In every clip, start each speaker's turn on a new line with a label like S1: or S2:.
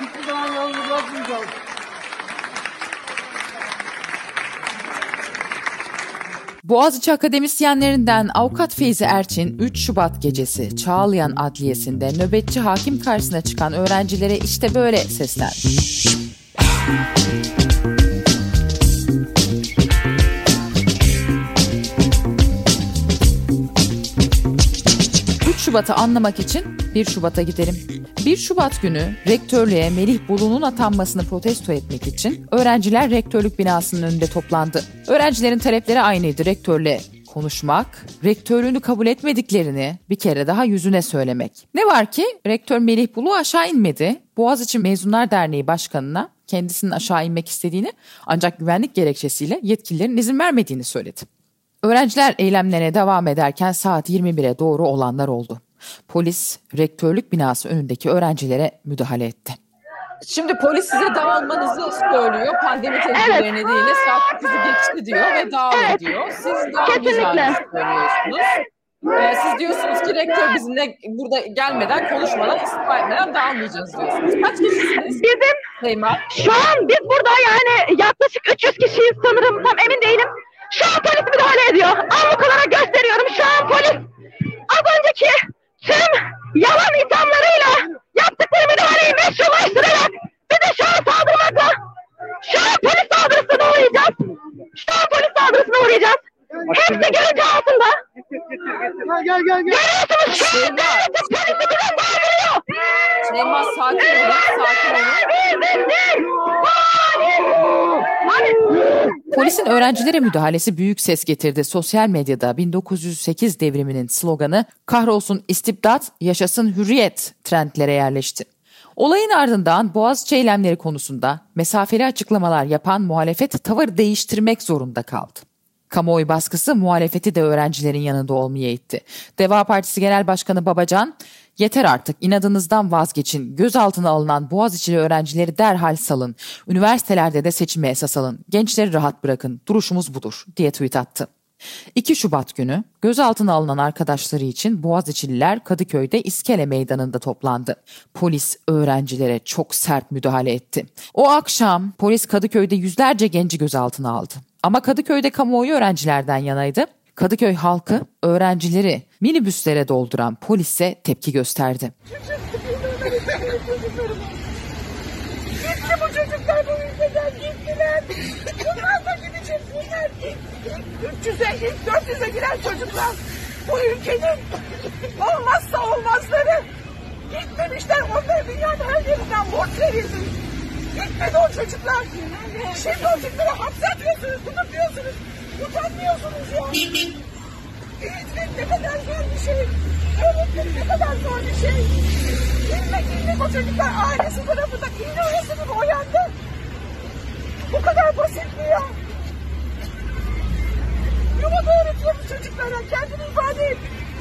S1: Hiçbir zaman yalnız bırakmayacağız.
S2: Boğaziçi akademisyenlerinden avukat Feyzi Erçin 3 Şubat gecesi Çağlayan Adliyesi'nde nöbetçi hakim karşısına çıkan öğrencilere işte böyle seslendi. 3 Şubat'ı anlamak için 1 Şubat'a gidelim. 1 Şubat günü rektörlüğe Melih Bulu'nun atanmasını protesto etmek için öğrenciler rektörlük binasının önünde toplandı. Öğrencilerin talepleri aynıydı. Rektörle konuşmak, rektörlüğünü kabul etmediklerini bir kere daha yüzüne söylemek. Ne var ki rektör Melih Bulu aşağı inmedi. Boğaziçi Mezunlar Derneği Başkanı'na kendisinin aşağı inmek istediğini ancak güvenlik gerekçesiyle yetkililerin izin vermediğini söyledi. Öğrenciler eylemlerine devam ederken saat 21'e doğru olanlar oldu. Polis rektörlük binası önündeki öğrencilere müdahale etti.
S3: Şimdi polis size dağılmanızı söylüyor. Pandemi tedbirleri evet. nedeniyle saat 9'u geçti diyor ve dağılın evet. diyor. Siz dağılmayacağınızı söylüyorsunuz. Ee, siz diyorsunuz ki rektör bizimle burada gelmeden, konuşmadan, istifa etmeden dağılmayacağız diyorsunuz. Kaç kişisiniz?
S4: Bizim
S3: Seyma.
S4: şu an biz burada yani yaklaşık 300 kişiyiz sanırım. Tam emin değilim. Şu an polis müdahale ediyor. Anlık olarak gösteriyorum. Şu an polis az önceki tüm yalan iddialarıyla yaptıkları müdahaleyi meşrulaştırarak bize şu an saldırmakla. An polis saldırısına uğrayacağız. Şu an polis saldırısına uğrayacağız. Hepsi görüntü altında.
S1: Gel gel gel. gel.
S4: Görüyorsunuz şu an devletin polisi bize saldırıyor.
S3: Seyma sakin olun, sakin olun.
S2: Polisin öğrencilere müdahalesi büyük ses getirdi. Sosyal medyada 1908 devriminin sloganı kahrolsun istibdat, yaşasın hürriyet trendlere yerleşti. Olayın ardından Boğaziçi eylemleri konusunda mesafeli açıklamalar yapan muhalefet tavır değiştirmek zorunda kaldı. Kamuoyu baskısı muhalefeti de öğrencilerin yanında olmaya itti. Deva Partisi Genel Başkanı Babacan, yeter artık inadınızdan vazgeçin, gözaltına alınan Boğaziçi'li öğrencileri derhal salın, üniversitelerde de seçime esas alın, gençleri rahat bırakın, duruşumuz budur diye tweet attı. 2 Şubat günü gözaltına alınan arkadaşları için Boğaziçi'liler Kadıköy'de İskele Meydanı'nda toplandı. Polis öğrencilere çok sert müdahale etti. O akşam polis Kadıköy'de yüzlerce genci gözaltına aldı. Ama Kadıköy'de kamuoyu öğrencilerden yanaydı. Kadıköy halkı öğrencileri minibüslere dolduran polise tepki gösterdi.
S4: Gitti bu çocuklar bu ülkeden gittiler. Bunlar da gidecekler. 300'e, ilk 400'e giren çocuklar bu ülkenin olmazsa olmazları. Gitmemişler onlara dünyanın her yerinden borç verildi. Gitmedi o çocuklar. Şimdi o çocukları hapse atıyorsunuz, tutuyorsunuz. Utanmıyorsunuz ya. Eğitmek ne kadar zor bir şey. Öğretmek ne kadar zor bir şey. İlmek ilmek o çocuklar ailesi tarafından iğne oyasını boyandı. Bu kadar basit mi ya? Yuvada öğretiyoruz çocuklara. Kendini ifade et.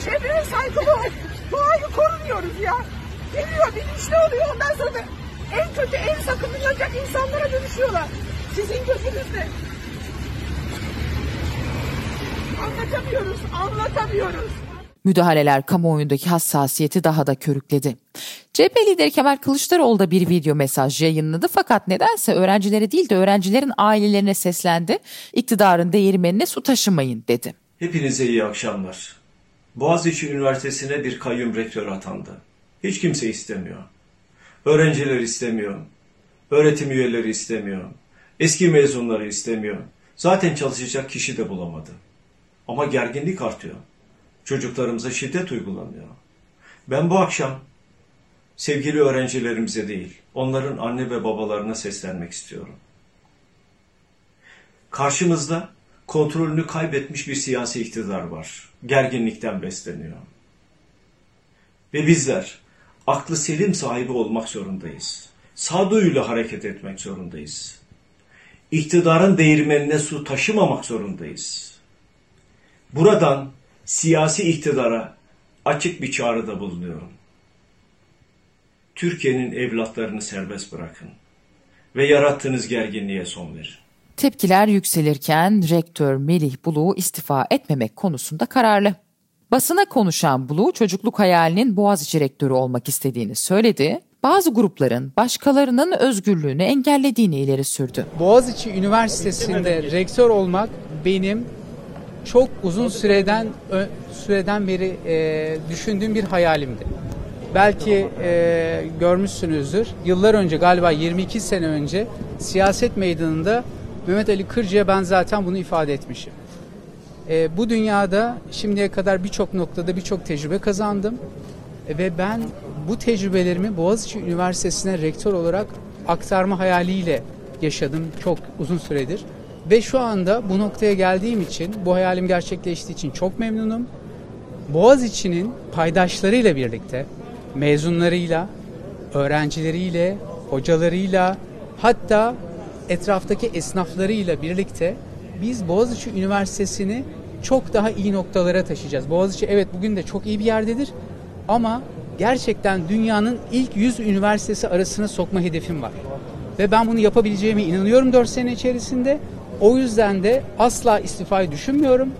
S4: Çevreye saygılı ol. Doğayı korumuyoruz ya. Geliyor bilinçli oluyor ondan sonra da en kötü en sakınılacak insanlara dönüşüyorlar. Sizin Anlatamıyoruz.
S2: Müdahaleler kamuoyundaki hassasiyeti daha da körükledi. CHP lideri Kemal Kılıçdaroğlu da bir video mesaj yayınladı fakat nedense öğrencilere değil de öğrencilerin ailelerine seslendi. İktidarın değirmenine su taşımayın dedi.
S5: Hepinize iyi akşamlar. Boğaziçi Üniversitesi'ne bir kayyum rektör atandı. Hiç kimse istemiyor. Öğrenciler istemiyor. Öğretim üyeleri istemiyor. Eski mezunları istemiyor. Zaten çalışacak kişi de bulamadı. Ama gerginlik artıyor. Çocuklarımıza şiddet uygulanıyor. Ben bu akşam sevgili öğrencilerimize değil, onların anne ve babalarına seslenmek istiyorum. Karşımızda kontrolünü kaybetmiş bir siyasi iktidar var. Gerginlikten besleniyor. Ve bizler aklı selim sahibi olmak zorundayız. Sağduyuyla hareket etmek zorundayız. İktidarın değirmenine su taşımamak zorundayız. Buradan siyasi iktidara açık bir çağrıda bulunuyorum. Türkiye'nin evlatlarını serbest bırakın ve yarattığınız gerginliğe son verin.
S2: Tepkiler yükselirken rektör Melih Bulu istifa etmemek konusunda kararlı. Basına konuşan Bulu çocukluk hayalinin Boğaziçi rektörü olmak istediğini söyledi. Bazı grupların başkalarının özgürlüğünü engellediğini ileri sürdü.
S6: Boğaziçi Üniversitesi'nde rektör olmak benim çok uzun süreden süreden beri e, düşündüğüm bir hayalimdi. Belki e, görmüşsünüzdür. Yıllar önce galiba 22 sene önce siyaset meydanında Mehmet Ali Kırcı'ya ben zaten bunu ifade etmişim. E, bu dünyada şimdiye kadar birçok noktada birçok tecrübe kazandım. E, ve ben bu tecrübelerimi Boğaziçi Üniversitesi'ne rektör olarak aktarma hayaliyle yaşadım çok uzun süredir. Ve şu anda bu noktaya geldiğim için, bu hayalim gerçekleştiği için çok memnunum. Boğaziçi'nin paydaşlarıyla birlikte, mezunlarıyla, öğrencileriyle, hocalarıyla, hatta etraftaki esnaflarıyla birlikte biz Boğaziçi Üniversitesi'ni çok daha iyi noktalara taşıyacağız. Boğaziçi evet bugün de çok iyi bir yerdedir ama gerçekten dünyanın ilk 100 üniversitesi arasına sokma hedefim var. Ve ben bunu yapabileceğime inanıyorum 4 sene içerisinde. O yüzden de asla istifayı düşünmüyorum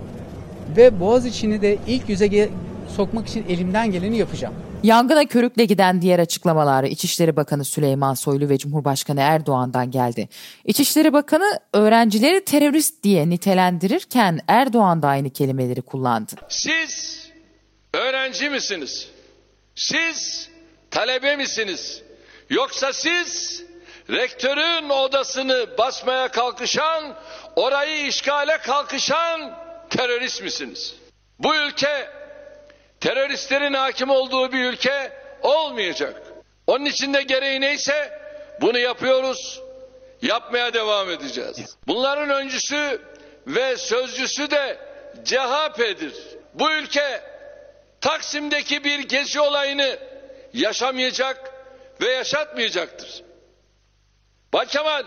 S6: ve Boğaziçi'ni de ilk yüze sokmak için elimden geleni yapacağım.
S2: Yangına körükle giden diğer açıklamalar İçişleri Bakanı Süleyman Soylu ve Cumhurbaşkanı Erdoğan'dan geldi. İçişleri Bakanı öğrencileri terörist diye nitelendirirken Erdoğan da aynı kelimeleri kullandı.
S7: Siz öğrenci misiniz? Siz talebe misiniz? Yoksa siz rektörün odasını basmaya kalkışan, orayı işgale kalkışan terörist misiniz? Bu ülke teröristlerin hakim olduğu bir ülke olmayacak. Onun için de gereği neyse bunu yapıyoruz, yapmaya devam edeceğiz. Bunların öncüsü ve sözcüsü de CHP'dir. Bu ülke Taksim'deki bir gezi olayını yaşamayacak ve yaşatmayacaktır. Bak Kemal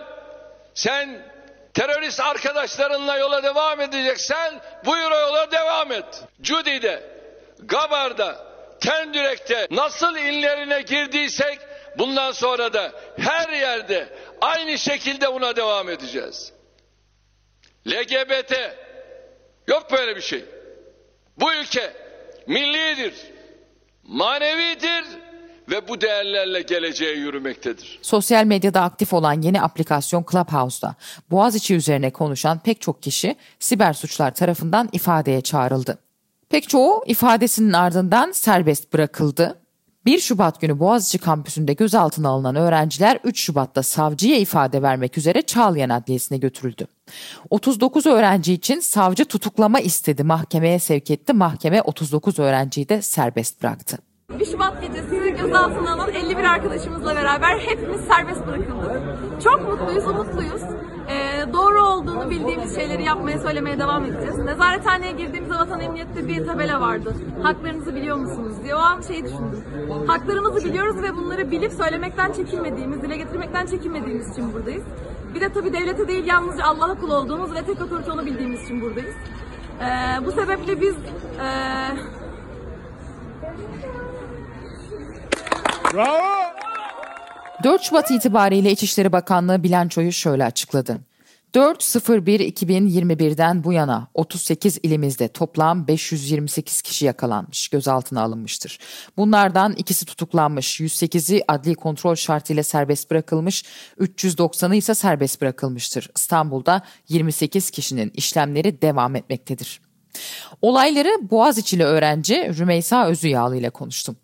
S7: sen terörist arkadaşlarınla yola devam edeceksen buyur o yola devam et. Cudi'de, Gabar'da, Tendürek'te nasıl inlerine girdiysek bundan sonra da her yerde aynı şekilde buna devam edeceğiz. LGBT yok böyle bir şey. Bu ülke millidir, manevidir ve bu değerlerle geleceğe yürümektedir.
S2: Sosyal medyada aktif olan yeni aplikasyon Clubhouse'da Boğaziçi üzerine konuşan pek çok kişi siber suçlar tarafından ifadeye çağrıldı. Pek çoğu ifadesinin ardından serbest bırakıldı. 1 Şubat günü Boğaziçi kampüsünde gözaltına alınan öğrenciler 3 Şubat'ta savcıya ifade vermek üzere Çağlayan Adliyesi'ne götürüldü. 39 öğrenci için savcı tutuklama istedi mahkemeye sevk etti. Mahkeme 39 öğrenciyi de serbest bıraktı.
S8: 1 Şubat gecesi gözaltına alınan 51 arkadaşımızla beraber hepimiz serbest bırakıldık. Çok mutluyuz, umutluyuz. Ee, doğru olduğunu bildiğimiz şeyleri yapmaya, söylemeye devam edeceğiz. Nezarethaneye girdiğimizde vatan emniyette bir tabela vardı. Haklarınızı biliyor musunuz diye. O an şeyi düşündüm. Haklarımızı biliyoruz ve bunları bilip söylemekten çekinmediğimiz, dile getirmekten çekinmediğimiz için buradayız. Bir de tabii devlete değil yalnızca Allah'a kul olduğumuz ve tek otorite onu bildiğimiz için buradayız. Ee, bu sebeple biz... E,
S2: Bravo! 4 Şubat itibariyle İçişleri Bakanlığı bilançoyu şöyle açıkladı. 4.01.2021'den bu yana 38 ilimizde toplam 528 kişi yakalanmış, gözaltına alınmıştır. Bunlardan ikisi tutuklanmış, 108'i adli kontrol şartıyla serbest bırakılmış, 390'ı ise serbest bırakılmıştır. İstanbul'da 28 kişinin işlemleri devam etmektedir. Olayları Boğaziçi'li öğrenci Rümeysa Özüyağlı ile konuştum.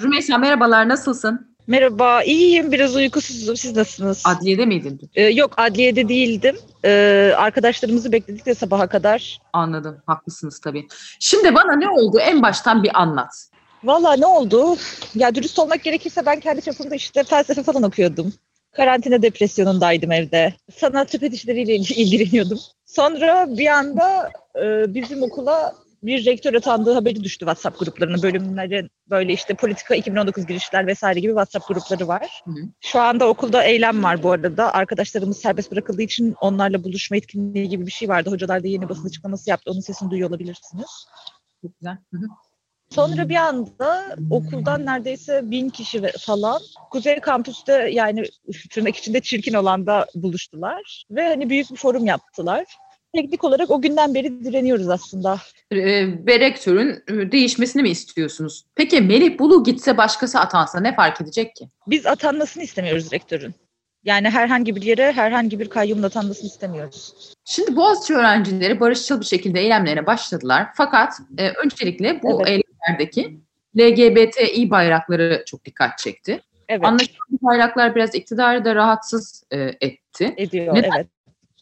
S9: Rümeysa merhabalar nasılsın? Merhaba, iyiyim. Biraz uykusuzum. Siz nasılsınız?
S3: Adliyede miydin?
S9: Ee, yok, adliyede değildim. Ee, arkadaşlarımızı bekledik de sabaha kadar.
S3: Anladım. Haklısınız tabii. Şimdi bana ne oldu en baştan bir anlat.
S9: Valla ne oldu? Ya dürüst olmak gerekirse ben kendi çapımda işte felsefe falan okuyordum. Karantina depresyonundaydım evde. Sanat sepet işleriyle il- ilgileniyordum. Sonra bir anda e, bizim okula bir rektör atandığı haberi düştü WhatsApp gruplarına. Bölümlerin böyle işte politika 2019 girişler vesaire gibi WhatsApp grupları var. Şu anda okulda eylem var bu arada. Arkadaşlarımız serbest bırakıldığı için onlarla buluşma etkinliği gibi bir şey vardı. Hocalar da yeni basın açıklaması yaptı. Onun sesini duyuyor olabilirsiniz.
S3: Çok güzel. Hı hı.
S9: Sonra bir anda okuldan neredeyse bin kişi falan Kuzey Kampüs'te yani tırnak içinde çirkin olanda buluştular. Ve hani büyük bir forum yaptılar. Teknik olarak o günden beri direniyoruz aslında.
S3: Ee, ve rektörün e, değişmesini mi istiyorsunuz? Peki Melih Bulu gitse başkası atansa ne fark edecek ki?
S9: Biz atanmasını istemiyoruz rektörün. Yani herhangi bir yere herhangi bir kayyumun atanmasını istemiyoruz.
S3: Şimdi Boğaziçi öğrencileri barışçıl bir şekilde eylemlerine başladılar. Fakat e, öncelikle bu
S9: Evet.
S3: Eylemlerdeki LGBTİ bayrakları çok dikkat çekti.
S9: Evet.
S3: Anlaşılan bu bayraklar biraz iktidarı da rahatsız e, etti.
S9: Ediyor,
S3: Neden?
S9: evet.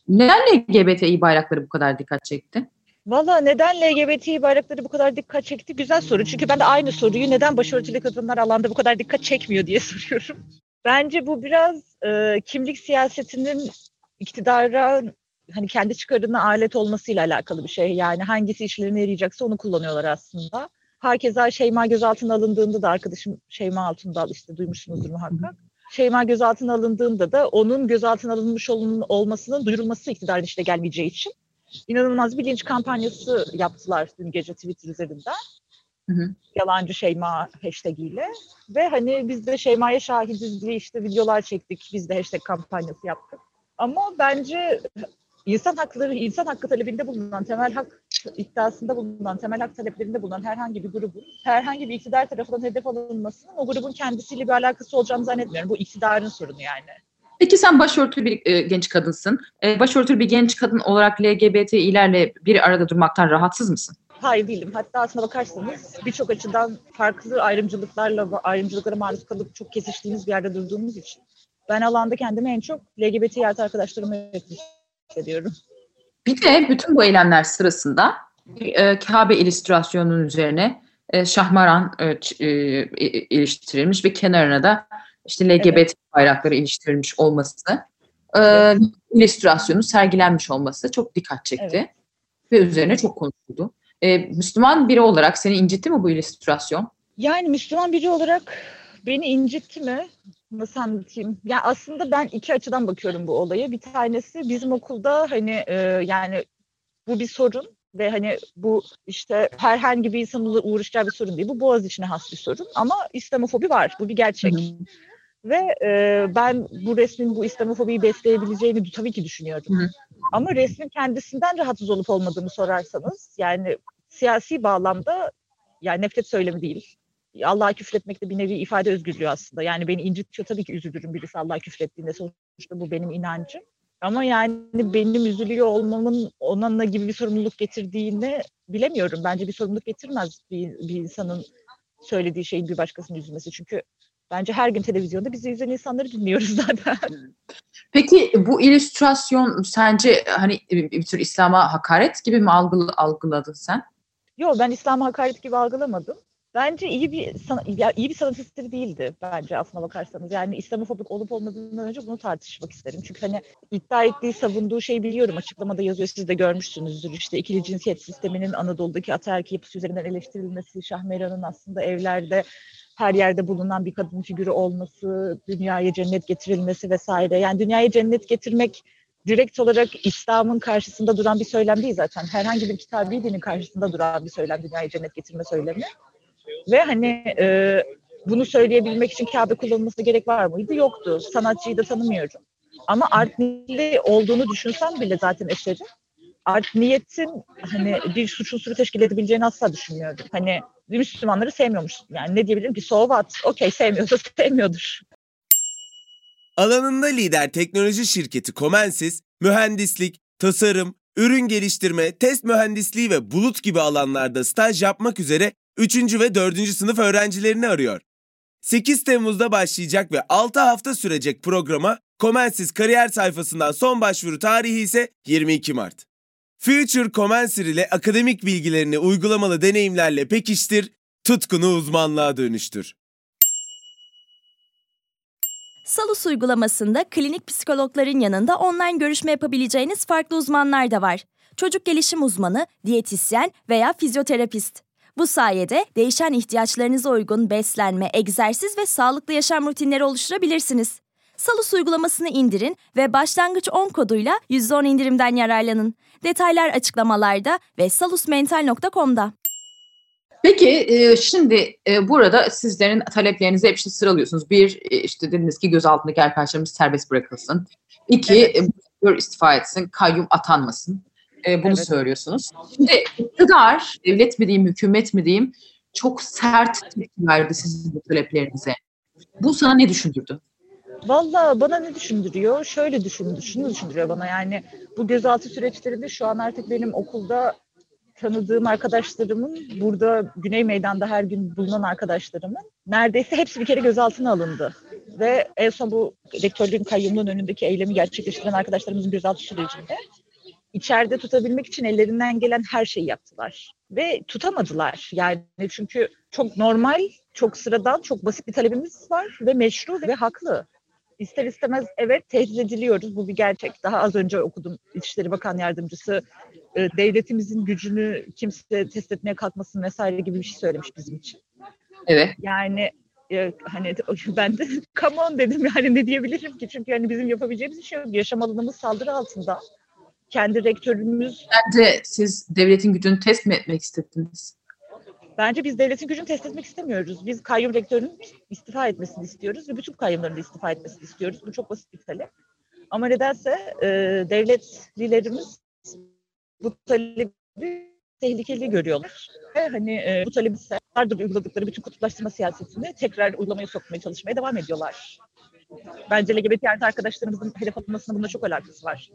S3: Neden LGBTİ bayrakları bu kadar dikkat çekti?
S9: Valla neden LGBT bayrakları bu kadar dikkat çekti? Güzel soru. Çünkü ben de aynı soruyu neden başörtülü kadınlar alanda bu kadar dikkat çekmiyor diye soruyorum. Bence bu biraz e, kimlik siyasetinin iktidara hani kendi çıkarına alet olmasıyla alakalı bir şey. Yani hangisi işlerine yarayacaksa onu kullanıyorlar aslında. Hakeza Şeyma gözaltına alındığında da arkadaşım Şeyma Altundal işte duymuşsunuzdur muhakkak. Şeyma gözaltına alındığında da onun gözaltına alınmış olun- olmasının duyurulması iktidarın işte gelmeyeceği için inanılmaz bir linç kampanyası yaptılar dün gece Twitter üzerinden.
S3: Hı hı.
S9: Yalancı Şeyma hashtag ile. Ve hani biz de Şeyma'ya şahidiz diye işte videolar çektik. Biz de hashtag kampanyası yaptık. Ama bence insan hakları, insan hakkı talebinde bulunan, temel hak iddiasında bulunan, temel hak taleplerinde bulunan herhangi bir grubun, herhangi bir iktidar tarafından hedef alınmasının o grubun kendisiyle bir alakası olacağını zannetmiyorum. Bu iktidarın sorunu yani.
S3: Peki sen başörtülü bir e, genç kadınsın. E, başörtülü bir genç kadın olarak LGBTİ'lerle bir arada durmaktan rahatsız mısın?
S9: Hayır değilim. Hatta aslına bakarsanız birçok açıdan farklı ayrımcılıklarla ayrımcılıklara maruz kalıp çok kesiştiğimiz bir yerde durduğumuz için ben alanda kendimi en çok LGBT artı arkadaşlarıma yakın hissediyorum.
S3: Bir de bütün bu eylemler sırasında bir, e, Kabe illüstrasyonunun üzerine e, şahmaran e, e, i- iliştirilmiş ve kenarına da işte LGBT bayrakları iliştirilmiş olması, e, illüstrasyonun sergilenmiş olması çok dikkat çekti ve üzerine çok konuşuldu. E, Müslüman biri olarak seni incitti mi bu illüstrasyon?
S9: Yani Müslüman biri olarak beni incitti mi? Nasıl anlatayım? Ya aslında ben iki açıdan bakıyorum bu olaya. Bir tanesi bizim okulda hani e, yani bu bir sorun ve hani bu işte herhangi bir insanın uğraşacağı bir sorun değil. Bu boğaz içine has bir sorun ama İslamofobi var. Bu bir gerçek. Ve e, ben bu resmin bu İslamofobiyi besleyebileceğini tabii ki düşünüyorum. Ama resmin kendisinden rahatsız olup olmadığını sorarsanız yani siyasi bağlamda yani nefret söylemi değil. Allah'a küfretmek de bir nevi ifade özgürlüğü aslında. Yani beni incitiyor tabii ki üzülürüm birisi Allah'a küfrettiğinde sonuçta bu benim inancım. Ama yani benim üzülüyor olmamın onunla gibi bir sorumluluk getirdiğini bilemiyorum. Bence bir sorumluluk getirmez bir, bir insanın söylediği şeyin bir başkasının üzülmesi. Çünkü bence her gün televizyonda bizi izleyen insanları dinliyoruz zaten.
S3: Peki bu illüstrasyon sence hani bir, bir tür İslam'a hakaret gibi mi algıl- algıladın sen?
S9: Yok ben İslam'a hakaret gibi algılamadım. Bence iyi bir ya iyi bir sanat eseri değildi bence aslına bakarsanız. Yani İslamofobik olup olmadığından önce bunu tartışmak isterim. Çünkü hani iddia ettiği, savunduğu şeyi biliyorum. Açıklamada yazıyor. Siz de görmüşsünüzdür. İşte ikili cinsiyet sisteminin Anadolu'daki ataerki yapısı üzerinden eleştirilmesi, Şahmeran'ın aslında evlerde her yerde bulunan bir kadın figürü olması, dünyaya cennet getirilmesi vesaire. Yani dünyaya cennet getirmek direkt olarak İslam'ın karşısında duran bir söylem değil zaten. Herhangi bir kitabi dinin karşısında duran bir söylem dünyaya cennet getirme söylemi. Ve hani e, bunu söyleyebilmek için Kabe kullanılması gerek var mıydı? Yoktu. Sanatçıyı da tanımıyorum. Ama art niyetli olduğunu düşünsem bile zaten eseri art niyetin hani bir suç unsuru teşkil edebileceğini asla düşünmüyorum. Hani Müslümanları sevmiyormuş. Yani ne diyebilirim ki? So what? Okey sevmiyorsa sevmiyordur.
S10: Alanında lider teknoloji şirketi Comensis, mühendislik, tasarım, ürün geliştirme, test mühendisliği ve bulut gibi alanlarda staj yapmak üzere 3. ve 4. sınıf öğrencilerini arıyor. 8 Temmuz'da başlayacak ve 6 hafta sürecek programa Comensis kariyer sayfasından son başvuru tarihi ise 22 Mart. Future Commencer ile akademik bilgilerini uygulamalı deneyimlerle pekiştir, tutkunu uzmanlığa dönüştür.
S11: Salus uygulamasında klinik psikologların yanında online görüşme yapabileceğiniz farklı uzmanlar da var. Çocuk gelişim uzmanı, diyetisyen veya fizyoterapist. Bu sayede değişen ihtiyaçlarınıza uygun beslenme, egzersiz ve sağlıklı yaşam rutinleri oluşturabilirsiniz. Salus uygulamasını indirin ve başlangıç 10 koduyla %10 indirimden yararlanın. Detaylar açıklamalarda ve salusmental.com'da.
S3: Peki e, şimdi e, burada sizlerin taleplerinizi hep işte sıralıyorsunuz. Bir e, işte dediniz ki gözaltındaki arkadaşlarımız serbest bırakılsın. İki evet. istifa etsin, kayyum atanmasın. Bunu evet. söylüyorsunuz. Şimdi iktidar, devlet mi diyeyim, hükümet mi diyeyim çok sert tepki verdi sizin bu taleplerinize. Bu sana ne düşündürdü?
S9: Valla bana ne düşündürüyor? Şöyle düşündü, şunu düşündürüyor bana yani bu gözaltı süreçlerinde şu an artık benim okulda tanıdığım arkadaşlarımın burada Güney Meydan'da her gün bulunan arkadaşlarımın neredeyse hepsi bir kere gözaltına alındı. Ve en son bu rektörlüğün kayyumluğun önündeki eylemi gerçekleştiren arkadaşlarımızın gözaltı sürecinde içeride tutabilmek için ellerinden gelen her şeyi yaptılar. Ve tutamadılar. Yani çünkü çok normal, çok sıradan, çok basit bir talebimiz var ve meşru ve haklı. İster istemez evet tehdit ediliyoruz. Bu bir gerçek. Daha az önce okudum İçişleri Bakan Yardımcısı e, devletimizin gücünü kimse test etmeye kalkmasın vesaire gibi bir şey söylemiş bizim için.
S3: Evet.
S9: Yani e, hani ben de come on dedim yani ne diyebilirim ki çünkü hani bizim yapabileceğimiz bir şey yok. Yaşam alanımız saldırı altında. Kendi rektörümüz...
S3: Bence siz devletin gücünü test mi etmek istediniz?
S9: Bence biz devletin gücünü test etmek istemiyoruz. Biz kayyum rektörünün istifa etmesini istiyoruz ve bütün kayyumların da istifa etmesini istiyoruz. Bu çok basit bir talep. Ama nedense e, devletlilerimiz bu talebi tehlikeli görüyorlar. Ve hani e, bu talebi vardır uyguladıkları bütün kutuplaştırma siyasetini tekrar uygulamaya sokmaya çalışmaya devam ediyorlar. Bence LGBT artı arkadaşlarımızın hedef alınmasının bunda çok alakası var.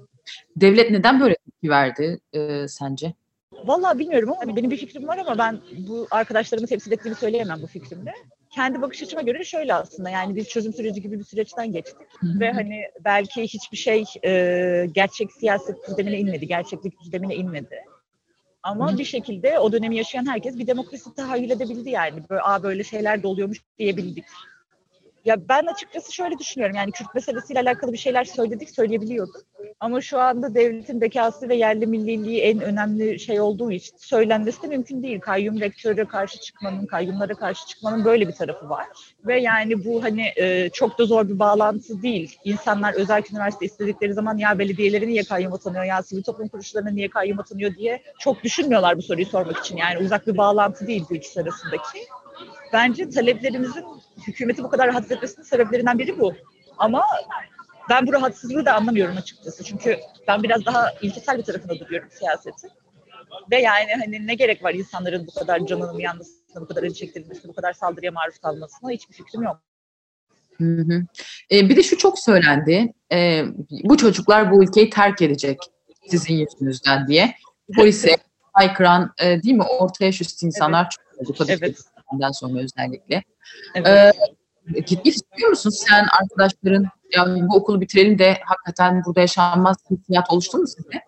S3: Devlet neden böyle tepki verdi e, sence?
S9: Vallahi bilmiyorum ama benim bir fikrim var ama ben bu arkadaşlarımı temsil ettiğimi söyleyemem bu fikrimle. Kendi bakış açıma göre şöyle aslında yani biz çözüm süreci gibi bir süreçten geçtik Hı-hı. ve hani belki hiçbir şey e, gerçek siyaset düzlemine inmedi, gerçeklik düzlemine inmedi. Ama Hı-hı. bir şekilde o dönemi yaşayan herkes bir demokrasi tahayyül edebildi yani. Böyle, Aa, böyle şeyler de oluyormuş diyebildik. Ya ben açıkçası şöyle düşünüyorum yani Kürt meselesiyle alakalı bir şeyler söyledik, söyleyebiliyorduk. Ama şu anda devletin bekası ve yerli milliliği en önemli şey olduğu için söylenmesi de mümkün değil. Kayyum rektöre karşı çıkmanın, kayyumlara karşı çıkmanın böyle bir tarafı var. Ve yani bu hani e, çok da zor bir bağlantı değil. İnsanlar özel üniversite istedikleri zaman ya belediyeleri niye kayyum atanıyor, ya sivil toplum kuruluşlarına niye kayyum atanıyor diye çok düşünmüyorlar bu soruyu sormak için. Yani uzak bir bağlantı değil bu ikisi arasındaki. Bence taleplerimizin hükümeti bu kadar rahatsız etmesinin sebeplerinden biri bu. Ama ben bu rahatsızlığı da anlamıyorum açıkçası. Çünkü ben biraz daha ilkesel bir tarafında duruyorum siyasetin. Ve yani hani ne gerek var insanların bu kadar canının yanmasına, bu kadar acı çektirilmesine, bu kadar saldırıya maruz kalmasına hiçbir fikrim yok.
S3: Hı hı. E, bir de şu çok söylendi. E, bu çocuklar bu ülkeyi terk edecek sizin yüzünüzden diye. Polise haykıran e, değil mi ortaya şu insanlar evet. çok oldu. Tabii evet. Ondan sonra özellikle. Evet. E, gitmek istiyor musun sen arkadaşların yani bu okulu bitirelim de hakikaten burada yaşanmaz hissiyat oluştu mu sizde?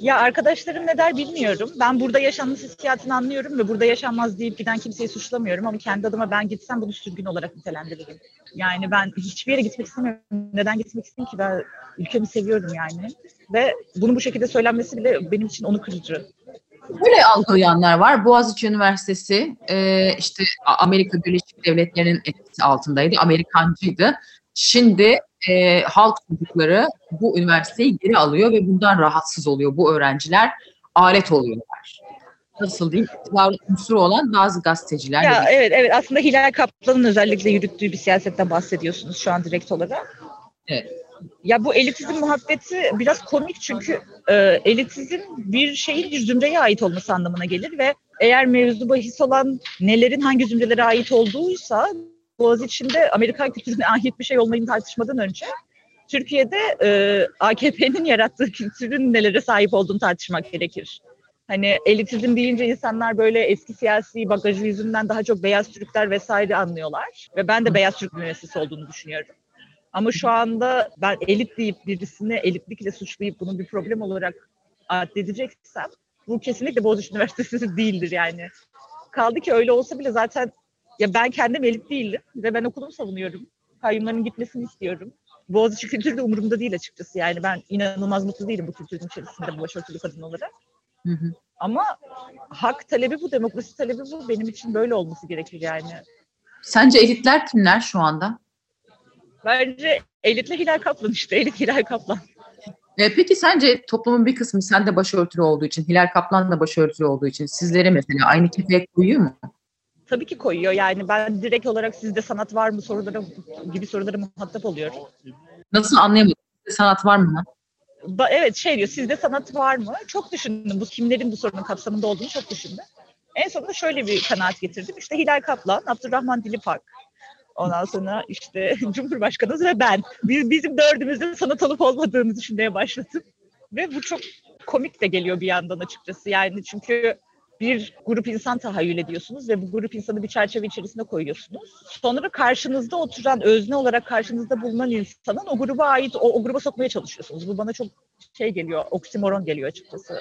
S9: Ya arkadaşlarım ne der bilmiyorum. Ben burada yaşanmış hissiyatını anlıyorum ve burada yaşanmaz deyip giden kimseyi suçlamıyorum ama kendi adıma ben gitsem bunu sürgün olarak nitelendiririm. Yani ben hiçbir yere gitmek istemiyorum. Neden gitmek isteyeyim ki? Ben ülkemi seviyorum yani. Ve bunun bu şekilde söylenmesi bile benim için onu kırıcı.
S3: Böyle algılayanlar var. Boğaziçi Üniversitesi e, işte Amerika Birleşik Devletleri'nin etkisi altındaydı. Amerikancıydı. Şimdi e, halk çocukları bu üniversiteyi geri alıyor ve bundan rahatsız oluyor. Bu öğrenciler alet oluyorlar. Nasıl diyeyim? İktidarlı unsuru olan bazı gazeteciler.
S9: Ya, evet, evet. Aslında Hilal Kaplan'ın özellikle yürüttüğü bir siyasetten bahsediyorsunuz şu an direkt olarak.
S3: Evet.
S9: Ya bu elitizm muhabbeti biraz komik çünkü e, elitizm bir şeyin bir zümreye ait olması anlamına gelir ve eğer mevzu bahis olan nelerin hangi zümrelere ait olduğuysa Boğaziçi'nde Amerikan kültürüne ait bir şey olmayı tartışmadan önce Türkiye'de e, AKP'nin yarattığı kültürün nelere sahip olduğunu tartışmak gerekir. Hani elitizm deyince insanlar böyle eski siyasi bagajı yüzünden daha çok beyaz Türkler vesaire anlıyorlar. Ve ben de beyaz Türk müessesi olduğunu düşünüyorum. Ama şu anda ben elit deyip birisini elitlikle suçlayıp bunu bir problem olarak addedeceksem bu kesinlikle Boğaziçi Üniversitesi değildir yani. Kaldı ki öyle olsa bile zaten ya ben kendim elit değilim ve ben okulumu savunuyorum. Kayyumların gitmesini istiyorum. Boğaziçi kültürü de umurumda değil açıkçası. Yani ben inanılmaz mutlu değilim bu kültürün içerisinde bu başörtülü kadın olarak.
S3: Hı hı.
S9: Ama hak talebi bu, demokrasi talebi bu. Benim için böyle olması gerekir yani.
S3: Sence elitler kimler şu anda?
S9: Bence elitle Hilal Kaplan işte. Elit Hilal Kaplan.
S3: E, peki sence toplumun bir kısmı sen de başörtülü olduğu için, Hilal Kaplan da başörtülü olduğu için sizleri mesela aynı kefeye koyuyor mu?
S9: Tabii ki koyuyor. Yani ben direkt olarak sizde sanat var mı soruları gibi sorulara muhatap oluyorum.
S3: Nasıl anlayamadım? Sizde sanat var mı?
S9: Ba- evet şey diyor sizde sanat var mı? Çok düşündüm. Bu kimlerin bu sorunun kapsamında olduğunu çok düşündüm. En sonunda şöyle bir kanaat getirdim. İşte Hilal Kaplan, Abdurrahman Dilipak, Ondan sonra işte Cumhurbaşkanımız ve ben. Biz, bizim dördümüzün sanat olup olmadığını düşünmeye başladım. Ve bu çok komik de geliyor bir yandan açıkçası. Yani çünkü bir grup insan tahayyül ediyorsunuz ve bu grup insanı bir çerçeve içerisinde koyuyorsunuz. Sonra karşınızda oturan, özne olarak karşınızda bulunan insanın o gruba ait, o, o gruba sokmaya çalışıyorsunuz. Bu bana çok şey geliyor, oksimoron geliyor açıkçası.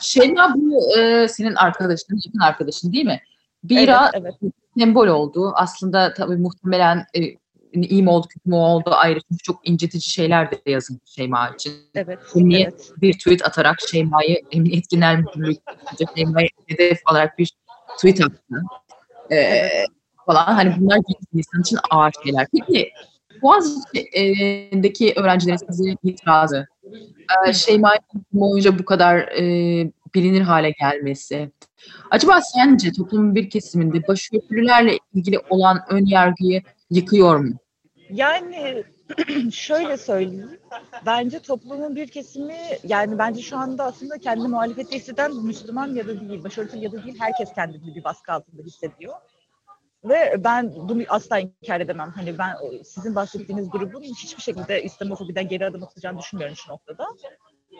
S3: Şeyma bu e, senin arkadaşın, yakın arkadaşın değil mi? Bira
S9: Evet, evet.
S3: sembol oldu. Aslında tabii muhtemelen e, iyi mi oldu, kötü mü oldu ayrı. Çünkü çok incitici şeyler de yazılmış Şeyma için.
S9: Evet,
S3: Emniyet
S9: evet.
S3: bir tweet atarak Şeyma'yı Emniyet Genel Müdürlüğü Şeyma'yı hedef alarak bir tweet attı. Ee, falan hani bunlar insan için ağır şeyler. Peki Boğaziçi'deki öğrencilerin size itirazı, e, Şeyma'nın boyunca bu kadar e, bilinir hale gelmesi. Acaba sence toplumun bir kesiminde başörtülülerle ilgili olan ön yargıyı yıkıyor mu?
S9: Yani şöyle söyleyeyim. Bence toplumun bir kesimi yani bence şu anda aslında kendi muhalefette hisseden Müslüman ya da değil, başörtülü ya da değil herkes kendini bir baskı altında hissediyor. Ve ben bunu asla inkar edemem. Hani ben sizin bahsettiğiniz grubun hiçbir şekilde İslamofobiden geri adım atacağını düşünmüyorum şu noktada.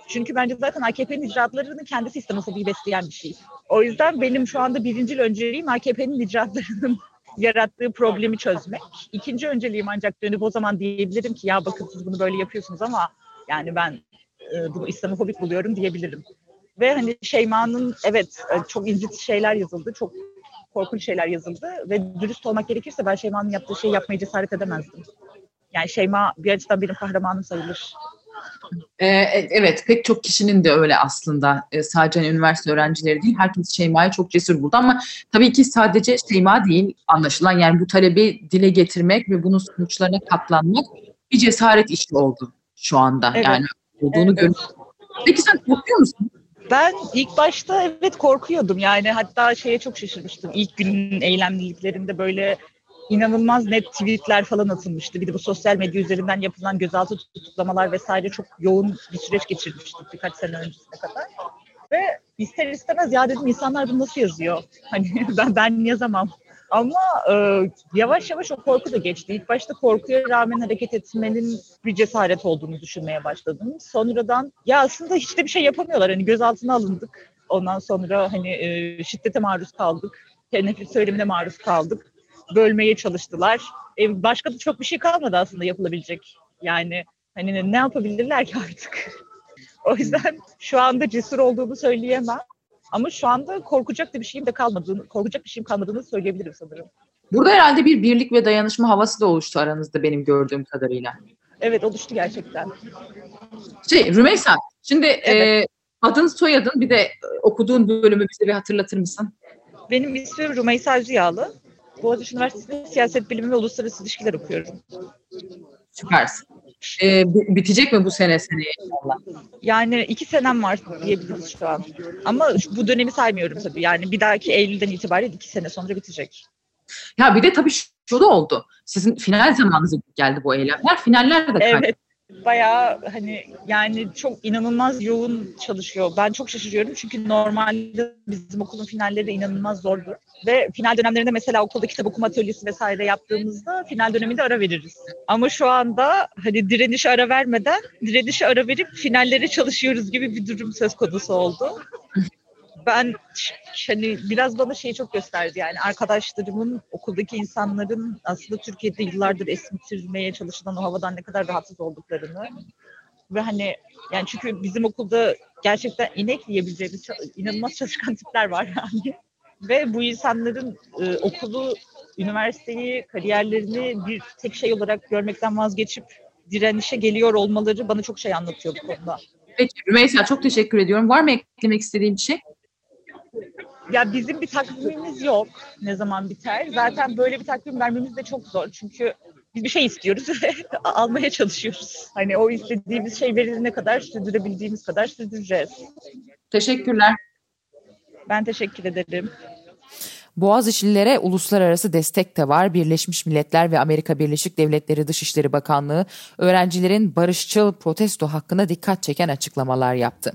S9: Çünkü bence zaten AKP'nin icraatlarının kendisi İslamofobiyi besleyen bir şey. O yüzden benim şu anda birincil önceliğim AKP'nin icraatlarının yarattığı problemi çözmek. İkinci önceliğim ancak dönüp o zaman diyebilirim ki ya bakın siz bunu böyle yapıyorsunuz ama yani ben e, bunu İslamofobik buluyorum diyebilirim. Ve hani Şeyma'nın evet e, çok incitici şeyler yazıldı, çok korkunç şeyler yazıldı ve dürüst olmak gerekirse ben Şeyma'nın yaptığı şeyi yapmaya cesaret edemezdim. Yani Şeyma bir açıdan benim kahramanım sayılır.
S3: Ee, evet pek çok kişinin de öyle aslında Ee, sadece hani üniversite öğrencileri değil herkes Şeyma'yı çok cesur buldu ama tabii ki sadece Şeyma değil anlaşılan yani bu talebi dile getirmek ve bunun sonuçlarına katlanmak bir cesaret işi oldu şu anda
S9: Evet.
S3: yani olduğunu
S9: Evet.
S3: görüyoruz. Peki sen korkuyor musun?
S9: Ben ilk başta evet korkuyordum yani hatta şeye çok şaşırmıştım. İlk günün eylemliliklerinde böyle inanılmaz net tweetler falan atılmıştı. Bir de bu sosyal medya üzerinden yapılan gözaltı tutuklamalar vesaire çok yoğun bir süreç geçirmiştik birkaç sene öncesine kadar. Ve ister istemez ya dedim insanlar bunu nasıl yazıyor? Hani ben ben yazamam. Ama e, yavaş yavaş o korku da geçti. İlk başta korkuya rağmen hareket etmenin bir cesaret olduğunu düşünmeye başladım. Sonradan ya aslında hiç de bir şey yapamıyorlar. Hani gözaltına alındık. Ondan sonra hani e, şiddete maruz kaldık. Nefret söylemine maruz kaldık. Bölmeye çalıştılar. E, başka da çok bir şey kalmadı aslında yapılabilecek. Yani hani ne- yapabilirler ki artık? o yüzden şu anda cesur olduğumu söyleyemem. Ama şu anda korkacak da bir şeyim de kalmadığını, korkacak bir şeyim kalmadığını söyleyebilirim sanırım.
S3: Burada herhalde bir birlik ve dayanışma havası da oluştu aranızda benim gördüğüm kadarıyla.
S9: Evet oluştu gerçekten.
S3: Şey Rümeysa şimdi e, adın soyadın bir de e, okuduğun bölümü bize bir hatırlatır mısın?
S9: Benim ismim Rümeysa Ziyalı. Boğaziçi Üniversitesi'nde siyaset bilimi ve uluslararası ilişkiler okuyorum.
S3: Süpersin. E, bi- bitecek mi bu sene seneye inşallah?
S9: Yani iki senem var diyebiliriz şu an. Ama bu dönemi saymıyorum tabii. Yani bir dahaki Eylül'den itibaren iki sene sonra bitecek.
S3: Ya bir de tabii şu, da oldu. Sizin final zamanınıza geldi bu eylemler. Finaller de kaydı.
S9: Evet. Bayağı hani yani çok inanılmaz yoğun çalışıyor. Ben çok şaşırıyorum çünkü normalde bizim okulun finalleri inanılmaz zordu. Ve final dönemlerinde mesela okulda kitap okuma atölyesi vesaire yaptığımızda final döneminde ara veririz. Ama şu anda hani direnişe ara vermeden direnişe ara verip finallere çalışıyoruz gibi bir durum söz konusu oldu. Ben hani biraz bana şeyi çok gösterdi yani arkadaşlarımın okuldaki insanların aslında Türkiye'de yıllardır esmitirmeye çalışılan o havadan ne kadar rahatsız olduklarını ve hani yani çünkü bizim okulda gerçekten inek yiyebileceğimiz inanılmaz çalışkan tipler var yani. Ve bu insanların e, okulu, üniversiteyi, kariyerlerini bir tek şey olarak görmekten vazgeçip direnişe geliyor olmaları bana çok şey anlatıyor bu konuda.
S3: Peki Rümeysa çok teşekkür ediyorum. Var mı eklemek istediğim bir şey?
S9: Ya bizim bir takvimimiz yok ne zaman biter. Zaten böyle bir takvim vermemiz de çok zor. Çünkü biz bir şey istiyoruz ve almaya çalışıyoruz. Hani o istediğimiz şey verilene kadar sürdürebildiğimiz kadar sürdüreceğiz.
S3: Teşekkürler.
S9: Ben teşekkür ederim.
S2: Boğaziçi'lilere uluslararası destek de var. Birleşmiş Milletler ve Amerika Birleşik Devletleri Dışişleri Bakanlığı öğrencilerin barışçıl protesto hakkında dikkat çeken açıklamalar yaptı.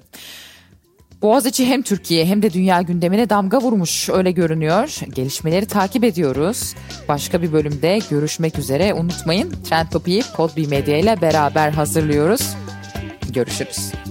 S2: Boğaziçi hem Türkiye hem de dünya gündemine damga vurmuş öyle görünüyor. Gelişmeleri takip ediyoruz. Başka bir bölümde görüşmek üzere. Unutmayın Trend Topi'yi Podbi Medya ile beraber hazırlıyoruz. Görüşürüz.